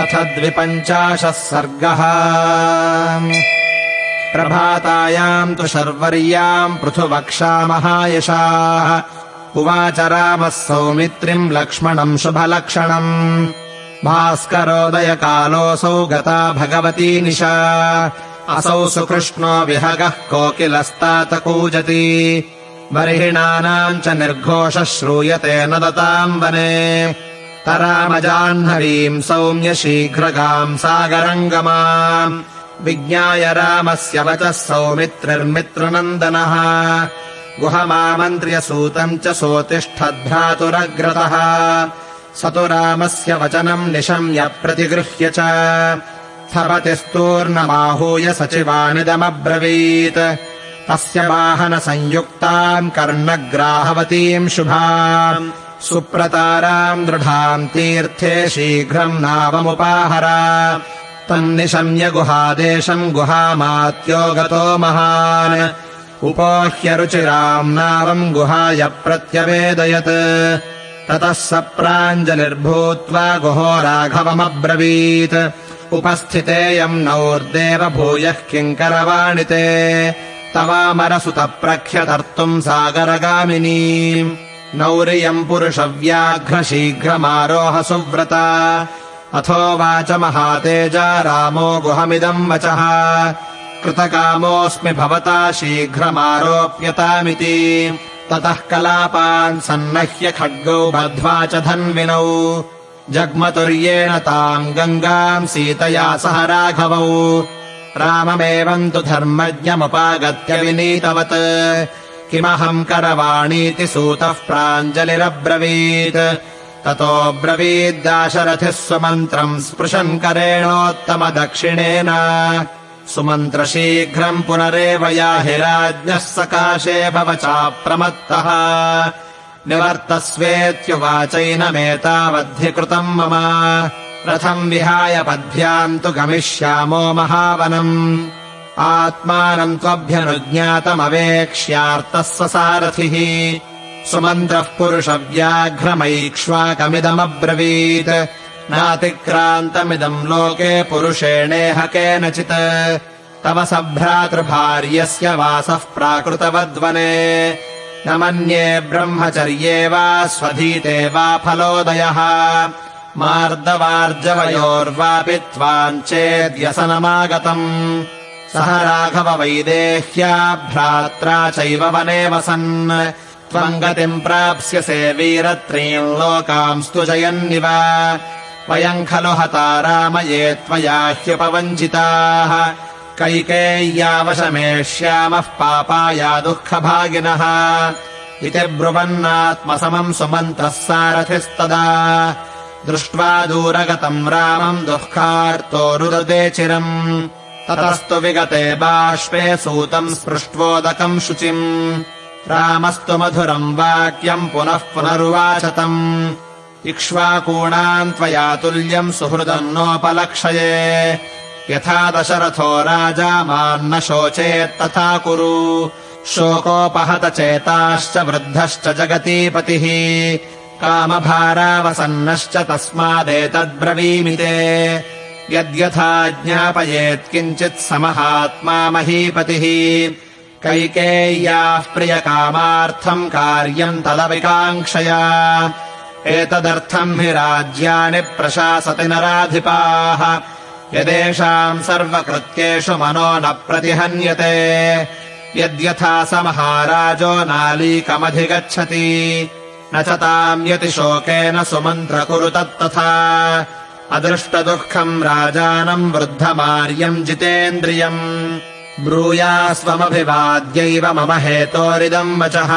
अथ द्विपञ्चाशः सर्गः। प्रभातायाम् तु शर्वर्याम् पृथुवक्षा महायशाः उवाच रामः सौमित्रिम् लक्ष्मणम् शुभलक्षणम्। भास्करोदयकालोऽसौ गता भगवती निशा। असौ सुकृष्णो विहगः कोकिलस्तात कूजति। बर्हिणानाम् च निर्घोषः श्रूयते न दताम् वने तरामजाह्नवीम् सौम्य शीघ्रगाम् सागरङ्गमाम्। विज्ञाय रामस्य वचः सौमित्रिर्मित्रनन्दनः। गुहमामन्त्र्य सूतम् च सोतिष्ठद्भ्रातुरग्रतः। स तु रामस्य वचनम् निशम्य प्रतिगृह्य च। स्थपतिस्तूर्णमाहूय सचिवानिदमब्रवीत्। तस्य वाहनसंयुक्ताम् कर्णग्राहवतीम् शुभाम् सुप्रताराम् दृढाम् तीर्थे शीघ्रम् नावमुपाहर। तन्निशम्य गुहादेशम् गुहामात्यो गतो महान्। उपोह्य रुचिराम् नावम् गुहाय प्रत्यवेदयत्। ततः स प्राञ्जलिर्भूत्वा गुहो राघवमब्रवीत्। उपस्थितेयम् नौर्देव भूयः किङ्करवाणि ते तवामरसुतप्रख्यतर्तुम् सागरगामिनी नौरियम् पुरुषव्याघ्रशीघ्रमारोह सुव्रता। अथोवाच महातेजा रामो गुहमिदम् वचः। कृतकामोऽस्मि भवता शीघ्रमारोप्यतामिति। ततः कलापान् सन्नह्य खड्गौ बध्वा च धन्विनौ। जग्मतुर्येण ताम् गङ्गाम् सीतया सह राघवौ। राममेवम् तु धर्मज्ञमुपागत्य विनीतवत् किमहम् करवाणीति सूतः प्राञ्जलिरब्रवीत्। ततोऽब्रवीद्दाशरथिः स्वमन्त्रम् स्पृशन् करेणोत्तमदक्षिणेन। सुमन्त्रशीघ्रम् पुनरेव याहि राज्ञः सकाशे भव चाप्रमत्तः निवर्तस्वेत्युवाचैनमेतावद्धिकृतम् मम। रथम् विहाय पद्भ्याम् तु गमिष्यामो महावनम् आत्मानम् त्वभ्यनुज्ञातमवेक्ष्यार्तः स सारथिः सुमन्त्रः पुरुषव्याघ्रमैक्ष्वाकमिदमब्रवीत् नातिक्रान्तमिदम् लोके पुरुषेणेह केनचित् तव स भ्रातृभार्यस्य वासः प्राकृतवद्वने न मन्ये ब्रह्मचर्ये वा स्वधीते वा फलोदयः मार्दवार्जवयोर्वापि त्वाम् चेद्यसनमागतम् सह राघववैदेह्या भ्रात्रा चैव वने वसन्। त्वम् गतिम् प्राप्स्यसे वीरत्रीम् लोकाम् स्तुजयन्निव वयम् खलु हता रामये त्वया ह्युपवञ्चिताः। कैकेय्यावशमेष्यामः पापाया दुःखभागिनः। इति ब्रुवन्नात्मसमम् सुमन्तः सारथिस्तदा। दृष्ट्वा दूरगतम् रामम् दुःखार्तो रुदते चिरम् ततस्तु विगते बाष्पे सूतम् स्पृष्ट्वोदकम् शुचिम्। रामस्तु मधुरम् वाक्यम् पुनः पुनरुवाचतम्। इक्ष्वाकूणाम् त्वया तुल्यम् सुहृदम् नोपलक्षये। यथा दशरथो राजा मान्न शोचेत्तथा कुरु। शोकोपहत चेताश्च वृद्धश्च जगतीपतिः। कामभारावसन्नश्च तस्मादेतद्ब्रवीमि ते यद्यथा ज्ञापयेत् किञ्चित् समहात्मा महीपतिः। कैकेय्याः प्रियकामार्थम् कार्यम् तदविकाङ्क्षया। एतदर्थम् हि राज्यानि प्रशासति नराधिपाः। यदेषाम् सर्वकृत्येषु मनो न प्रतिहन्यते। यद्यथा स महाराजो नालीकमधिगच्छति। न च ताम् यतिशोकेन सुमन्त्र कुरु तत्तथा अदृष्टदुःखम् राजानम् वृद्धमार्यम् जितेन्द्रियम्। ब्रूयास्त्वमभिवाद्यैव मम हेतोरिदम् वचः।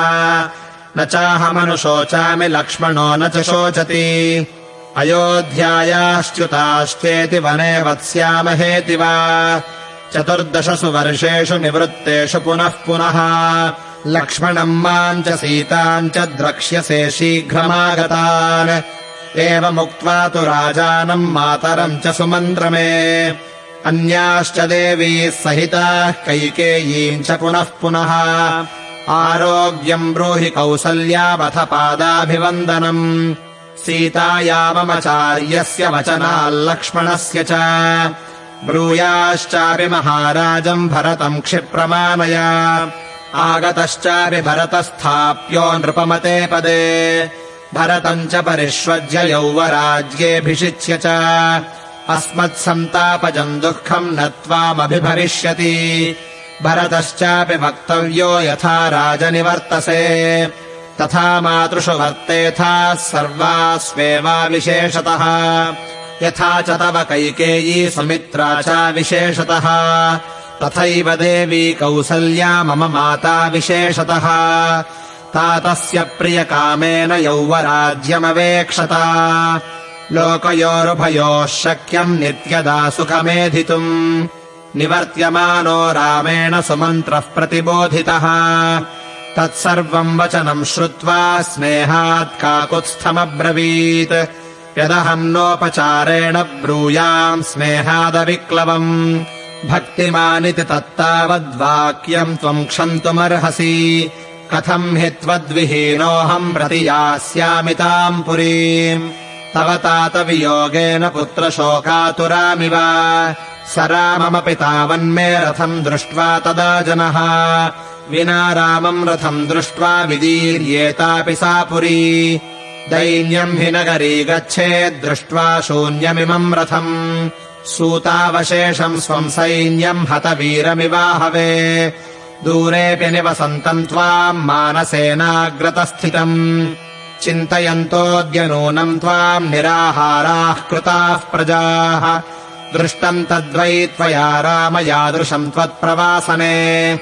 न चाहमनुशोचामि लक्ष्मणो न च शोचति। अयोध्यायाश्च्युताश्चेति वने वत्स्यामहेति वा। चतुर्दशसु वर्षेषु निवृत्तेषु पुनः पुनः। लक्ष्मणम् माम् च सीताम् च द्रक्ष्यसे शीघ्रमागतान् एवमुक्त्वा तु राजानम् मातरम् च सुमन्त्रमे। अन्याश्च देवीः सहिताः कैकेयीम् च पुनः पुनः। आरोग्यम् ब्रूहि कौसल्यावथ पादाभिवन्दनम्। सीतायाममचार्यस्य वचनाल्लक्ष्मणस्य च। ब्रूयाश्चापि महाराजम् भरतम् क्षिप्रमाणय। आगतश्चापि भरतस्थाप्यो नृपमते पदे भरतम् च परिष्वज्य यौवराज्येऽभिषिच्य च। अस्मत्सन्तापजम् दुःखम् न त्वामभिभविष्यति। भरतश्चापि वक्तव्यो यथा राजनिवर्तसे। तथा मातृषु वर्तेथाः सर्वास्वेवा विशेषतः। यथा च तव कैकेयी सुमित्रा च विशेषतः। तथैव देवी कौसल्या मम माता विशेषतः तातस्य प्रियकामेन यौवराज्यमवेक्षता। लोकयोरुभयोः शक्यम् नित्यदा सुखमेधितुम्। निवर्त्यमानो रामेण सुमन्त्रः प्रतिबोधितः। तत्सर्वम् वचनम् श्रुत्वा स्नेहात् काकुत्स्थमब्रवीत्। यदहम् नोपचारेण ब्रूयाम् स्नेहादविक्लवम्। भक्तिमानिति तत्तावद्वाक्यम् त्वम् क्षन्तुमर्हसि कथम् हि त्वद्विहीनोऽहम् प्रति यास्यामि ताम् पुरीम्। तव तातवियोगेन पुत्रशोकातुरामिव। स राममपि तावन्मे रथम् दृष्ट्वा तदा जनः। विना रामम् रथम् दृष्ट्वा विदीर्येतापि सा पुरी। दैन्यम् हि नगरी गच्छेद्दृष्ट्वा शून्यमिमम् रथम्। सूतावशेषम् स्वम् सैन्यम् हतवीरमिवाहवे दूरेऽपि निवसन्तम् त्वाम् मानसेनाग्रतस्थितम्। चिन्तयन्तोऽद्य नूनम् त्वाम् निराहाराः कृताः प्रजाः। दृष्टम् तद्वै त्वया राम यादृशम् त्वत्प्रवासने।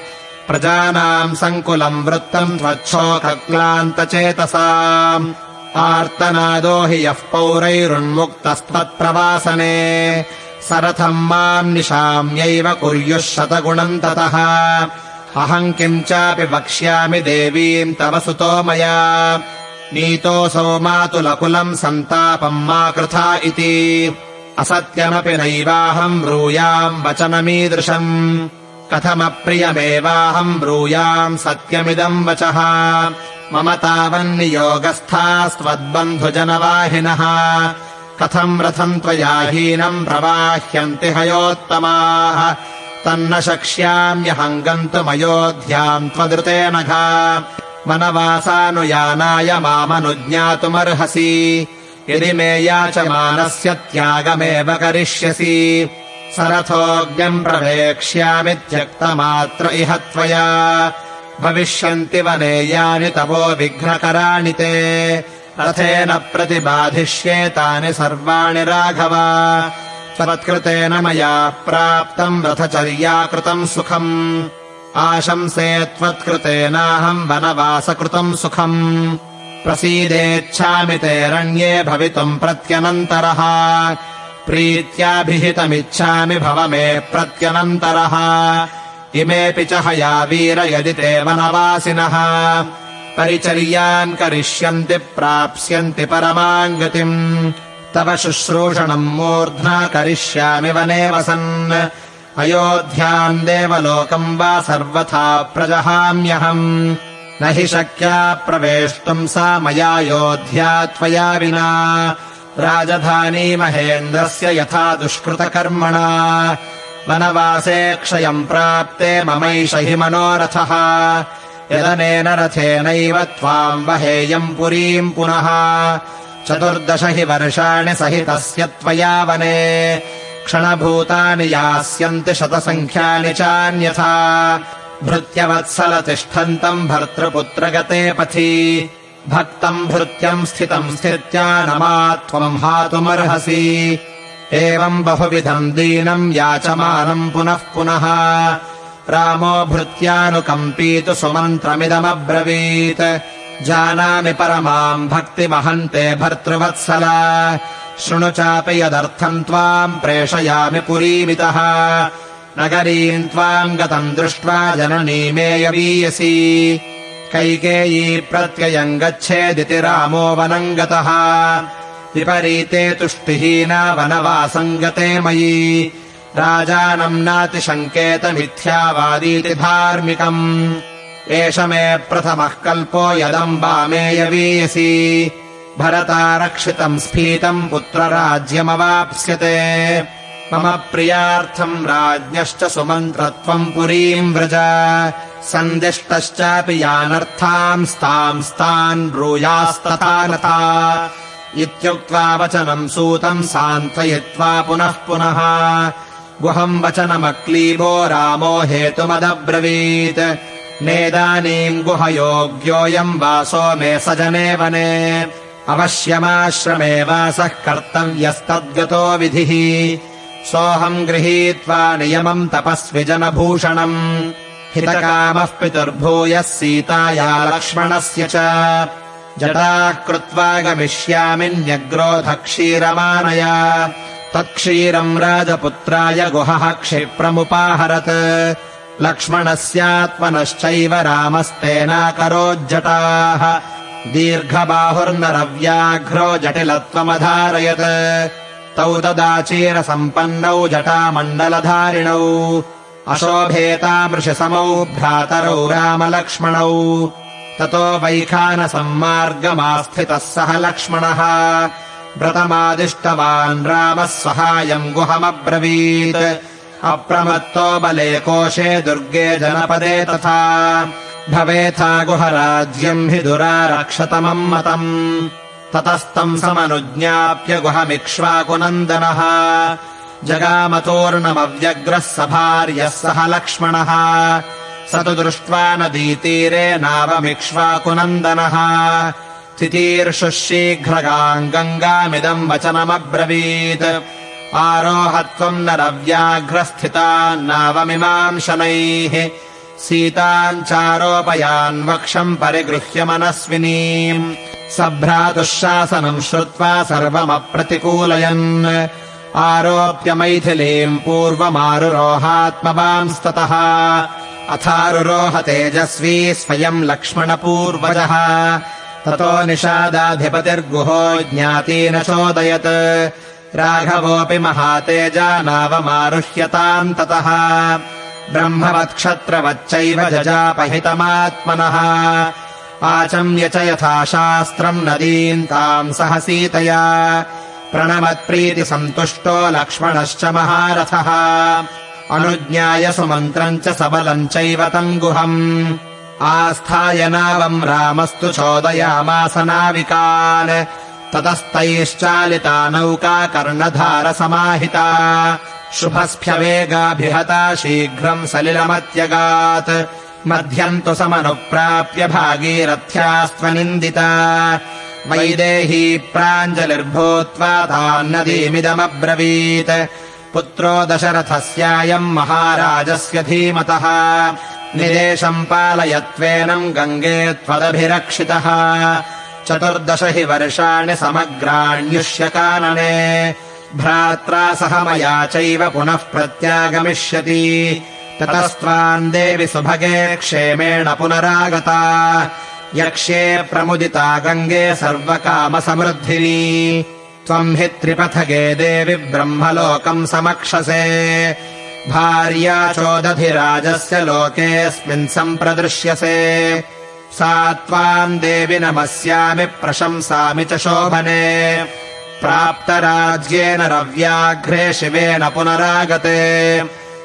प्रजानाम् सङ्कुलम् वृत्तम् त्वच्छोकक्लान्तचेतसाम्। आर्तनादो हि यः पौरैरुन्मुक्तस्त्वत्प्रवासने। सरथम् माम् निशाम्यैव कुर्युः शतगुणम् ततः अहम् किम् चापि वक्ष्यामि देवीम् तव सुतो मया। नीतोऽसौ मातुलकुलम् सन्तापम् मा कृथा इति। असत्यमपि नैवाहम् ब्रूयाम् वचनमीदृशम्। कथमप्रियमेवाहम् ब्रूयाम् सत्यमिदम् वचः। मम तावन्नियोगस्थास्त्वद्बन्धुजनवाहिनः। कथम् रथम् त्वया हीनम् प्रवाह्यन्ति हयोत्तमाः तन्न शक्ष्याम्यहम् गन्तुमयोध्याम् त्वदृतेन घा वनवासानुयानाय मामनुज्ञातुमर्हसि। यदि मे याचमानस्य त्यागमेव करिष्यसि। सरथोऽग्न्यम् प्रवेक्ष्यामि त्यक्तमात्र इह त्वया। भविष्यन्ति वने यानि तवो विघ्नकराणि ते। रथेन प्रतिबाधिष्येतानि सर्वाणि राघव त्वत्कृतेन मया प्राप्तम् रथचर्या कृतम् सुखम्। आशंसे त्वत्कृतेनाहम् वनवासकृतम् सुखम्। प्रसीदेच्छामि ते रण्ये भवितुम् प्रत्यनन्तरः। प्रीत्याभिहितमिच्छामि भव मे प्रत्यनन्तरः। इमेऽपि च हया वीर यदि ते वनवासिनः। परिचर्यान् करिष्यन्ति प्राप्स्यन्ति परमाम् गतिम् तव शुश्रूषणम् मूर्ध्ना करिष्यामि वने वसन्। अयोध्याम् देवलोकम् वा सर्वथा प्रजहाम्यहम्। न हि शक्या प्रवेष्टुम् सा मया योध्या त्वया विना। राजधानी महेन्द्रस्य यथा दुष्कृतकर्मणा। वनवासे क्षयम् प्राप्ते ममैष हि मनोरथः। यदनेन रथेनैव त्वाम् वहेयम् पुरीम् पुनः चतुर्दश हि वर्षाणि सहितस्य त्वया वने। क्षणभूतानि यास्यन्ति शतसङ्ख्यानि चान्यथा। भृत्यवत्सल तिष्ठन्तम् भर्तृपुत्रगते पथि। भक्तम् भृत्यम् स्थितम् स्थित्या नमा त्वम् हातुमर्हसि। एवम् बहुविधम् दीनम् याचमानम् पुनः पुनः। रामो भृत्यानुकम्पीतु सुमन्त्रमिदमब्रवीत् जानामि परमाम् भक्तिमहन्ते भर्तृवत्सला। शृणु चापि यदर्थम् त्वाम् प्रेषयामि पुरीमितः। नगरीम् त्वाम् गतम् दृष्ट्वा जननीमेयवीयसी कैकेयी प्रत्ययम् गच्छेदिति रामो वनम् गतः विपरीते तुष्टिहीना वनवासम् गते मयि राजानम् नातिशङ्केतमिथ्यावादीति धार्मिकम् एष मे प्रथमः कल्पो यदम्बामेयवीयसी भरतारक्षितम् स्फीतम् पुत्रराज्यमवाप्स्यते। मम प्रियार्थम् राज्ञश्च सुमन्त्रत्वम् पुरीम् व्रज। सन्दिष्टश्चापि यानर्थांस्तांस्तान् ब्रूयास्तथा नथा। इत्युक्त्वा वचनम् सूतम् सान्त्वयित्वा पुनः पुनः। गुहम् वचनमक्लीबो रामो हेतुमदब्रवीत् नेदानीम् गुहयोग्योऽयम् वासो मे सजने वने। अवश्यमाश्रमे वासः कर्तव्यस्तद्गतो विधिः। सोऽहम् गृहीत्वा नियमम् तपस्विजनभूषणम् हितकामः पितुर्भूयः सीताया लक्ष्मणस्य च। जटाः कृत्वा गमिष्यामि न्यग्रोधक्षीरमानय तत्क्षीरम् राजपुत्राय गुहः क्षिप्रमुपाहरत् लक्ष्मणस्यात्मनश्चैव रामस्तेनाकरोज्जटाः दीर्घबाहुर्नरव्याघ्रो जटिलत्वमधारयत्। तौ तदाचीरसम्पन्नौ जटामण्डलधारिणौ। अशोभेतामृषसमौ भ्रातरौ रामलक्ष्मणौ। ततो वैखानसम्मार्गमास्थितः सः लक्ष्मणः। व्रतमादिष्टवान् रामः सहायम् गुहमब्रवीत् अप्रमत्तो बले कोशे दुर्गे जनपदे तथा। भवेथा गुहराज्यम् हि दुरारक्षतमम् मतम्। ततस्तम् समनुज्ञाप्य गुहमिक्ष्वाकुनन्दनः। जगामतोर्णमव्यग्रः सभार्यः सह लक्ष्मणः। स तु दृष्ट्वा नदीतीरे नावमिक्ष्वाकुनन्दनः। तितीर्षुः शीघ्रगाम् गङ्गामिदम् वचनमब्रवीत् आरोहत्वम् नावमिमाम् शनैः सीताम् चारोपयान् वक्षम् परिगृह्य मनस्विनीम्। सभ्रातुः शासनम् श्रुत्वा सर्वमप्रतिकूलयन्। आरोप्य मैथिलीम् पूर्वमारुरोहात्मवांस्ततः। अथारुरोह तेजस्वी स्वयम् लक्ष्मणपूर्वजः। ततो निषादाधिपतिर्गुहो ज्ञाती न चोदयत् राघवोऽपि महातेजा नावमारुह्यताम् ततः। ब्रह्मवत्क्षत्रवच्चैव जजापहितमात्मनः। आचम्य च यथा शास्त्रम् नदीम् ताम् सह सीतया प्रणमत्प्रीतिसन्तुष्टो लक्ष्मणश्च महारथः। अनुज्ञाय सुमन्त्रम् च सबलम् चैव तम् गुहम्। आस्थाय नावम् रामस्तु चोदयामास नाविकान् ततस्तैश्चालिता नौका कर्णधारसमाहिता शुभस्भ्यवेगाभिहता शीघ्रम् सलिलमत्यगात्। मध्यम् तु समनुप्राप्य भागीरथ्यास्त्वनिन्दिता। वैदेही प्राञ्जलिर्भूत्वा तान्नदीमिदमब्रवीत्। पुत्रो दशरथस्यायम् महाराजस्य धीमतः। निदेशम् पालयत्वेनम् गङ्गे त्वदभिरक्षितः चतुर्दश हि वर्षाणि समग्राण्युष्यकानने। भ्रात्रा सह मया चैव पुनः प्रत्यागमिष्यति। ततस्त्वाम् देवि सुभगे क्षेमेण पुनरागता। यक्ष्ये प्रमुदिता गङ्गे सर्वकामसमृद्धिनी त्वम् हि त्रिपथगे देवि ब्रह्मलोकम् समक्षसे। भार्या चोदधिराजस्य लोकेऽस्मिन् सम्प्रदृश्यसे सा त्वाम् देवि नमस्यामि प्रशंसामि च शोभने। प्राप्तराज्येन रव्याघ्रे शिवेन पुनरागते।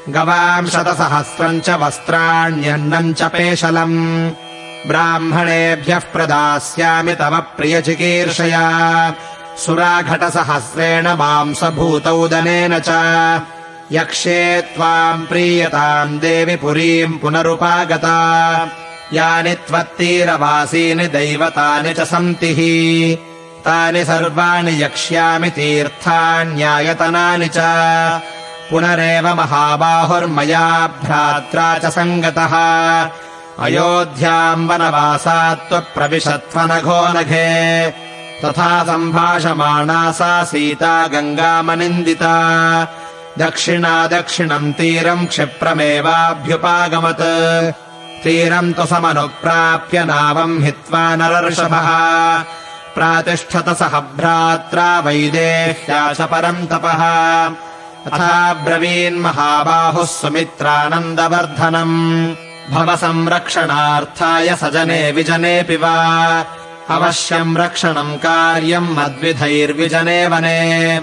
गवाम् शतसहस्रम् च वस्त्राण्यन्नम् च पेशलम्। ब्राह्मणेभ्यः प्रदास्यामि तव प्रियचिकीर्षया। सुराघटसहस्रेण मांसभूतौ दनेन च। यक्ष्ये त्वाम् प्रीयताम् देवि पुरीम् पुनरुपागता यानि त्वत्तीरवासीनि दैवतानि च सन्ति। तानि सर्वाणि यक्ष्यामि तीर्थान्यायतनानि च। पुनरेव महाबाहुर्मया भ्रात्रा च सङ्गतः। अयोध्याम् वनवासात्त्वप्रविशत्वनघो नघे। तथा सम्भाषमाणा सा सीता गङ्गामनिन्दिता। दक्षिणा दक्षिणम् तीरम् क्षिप्रमेवाभ्युपागमत् तीरम् तु समनुप्राप्य नावम् हित्वा नरर्षभः। प्रातिष्ठत सह भ्रात्रा वैदेह्या च परम् तपः। तथा ब्रवीन्महाबाहुः सुमित्रानन्दवर्धनम्। भव संरक्षणार्थाय सजने विजनेऽपि वा। अवश्यम् रक्षणम् कार्यम् मद्विधैर्विजने वने।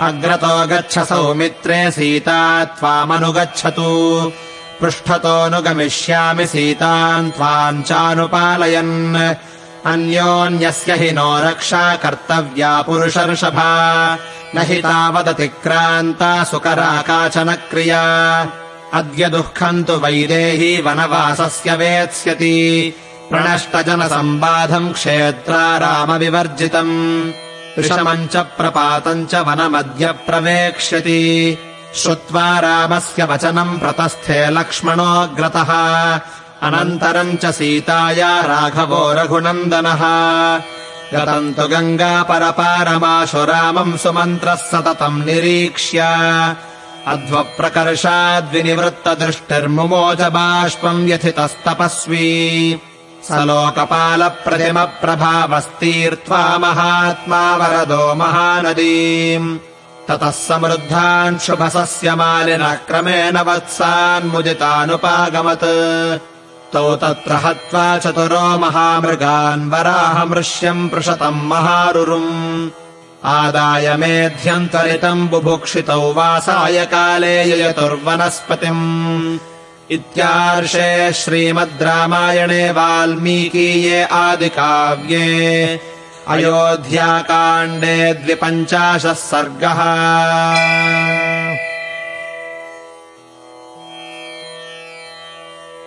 अग्रतो गच्छ सौमित्रे सीता त्वामनुगच्छतु पृष्ठतोऽनुगमिष्यामि सीताम् त्वाम् चानुपालयन्। अन्योन्यस्य हि नो रक्षा कर्तव्या पुरुषर्षभा। न हि तावदतिक्रान्ता सुकरा काचन क्रिया अद्य दुःखम् तु वैदेही वनवासस्य वेत्स्यति। प्रणष्टजनसम्बाधम् क्षेत्रा रामविवर्जितम्। च प्रपातम् च वनमद्य प्रवेक्ष्यति श्रुत्वा रामस्य वचनम् प्रतस्थे लक्ष्मणोऽग्रतः अनन्तरम् च सीताया राघवो रघुनन्दनः। गतम् तु गङ्गापरपारमाशु रामम् सुमन्त्रः सततम् निरीक्ष्य। अध्वप्रकर्षाद्विनिवृत्तदृष्टिर्मुमोज बाष्पम् व्यथितस्तपस्वी। स लोकपालप्रतिमप्रभावस्तीर्त्वा महात्मा वरदो महानदीम् ततः समृद्धान् शुभसस्य मालिनः क्रमेण वत्सान्मुदितानुपागमत् तौ तत्र हत्वा चतुरो महामृगान् वराहमृष्यम् पृषतम् महारुरुम्। आदाय मेध्यम् त्वरितम् बुभुक्षितौ वासाय काले ययतुर्वनस्पतिम्। इत्यार्षे श्रीमद् रामायणे वाल्मीकीये आदिकाव्ये अयोध्याकाण्डे द्विपञ्चाशः सर्गः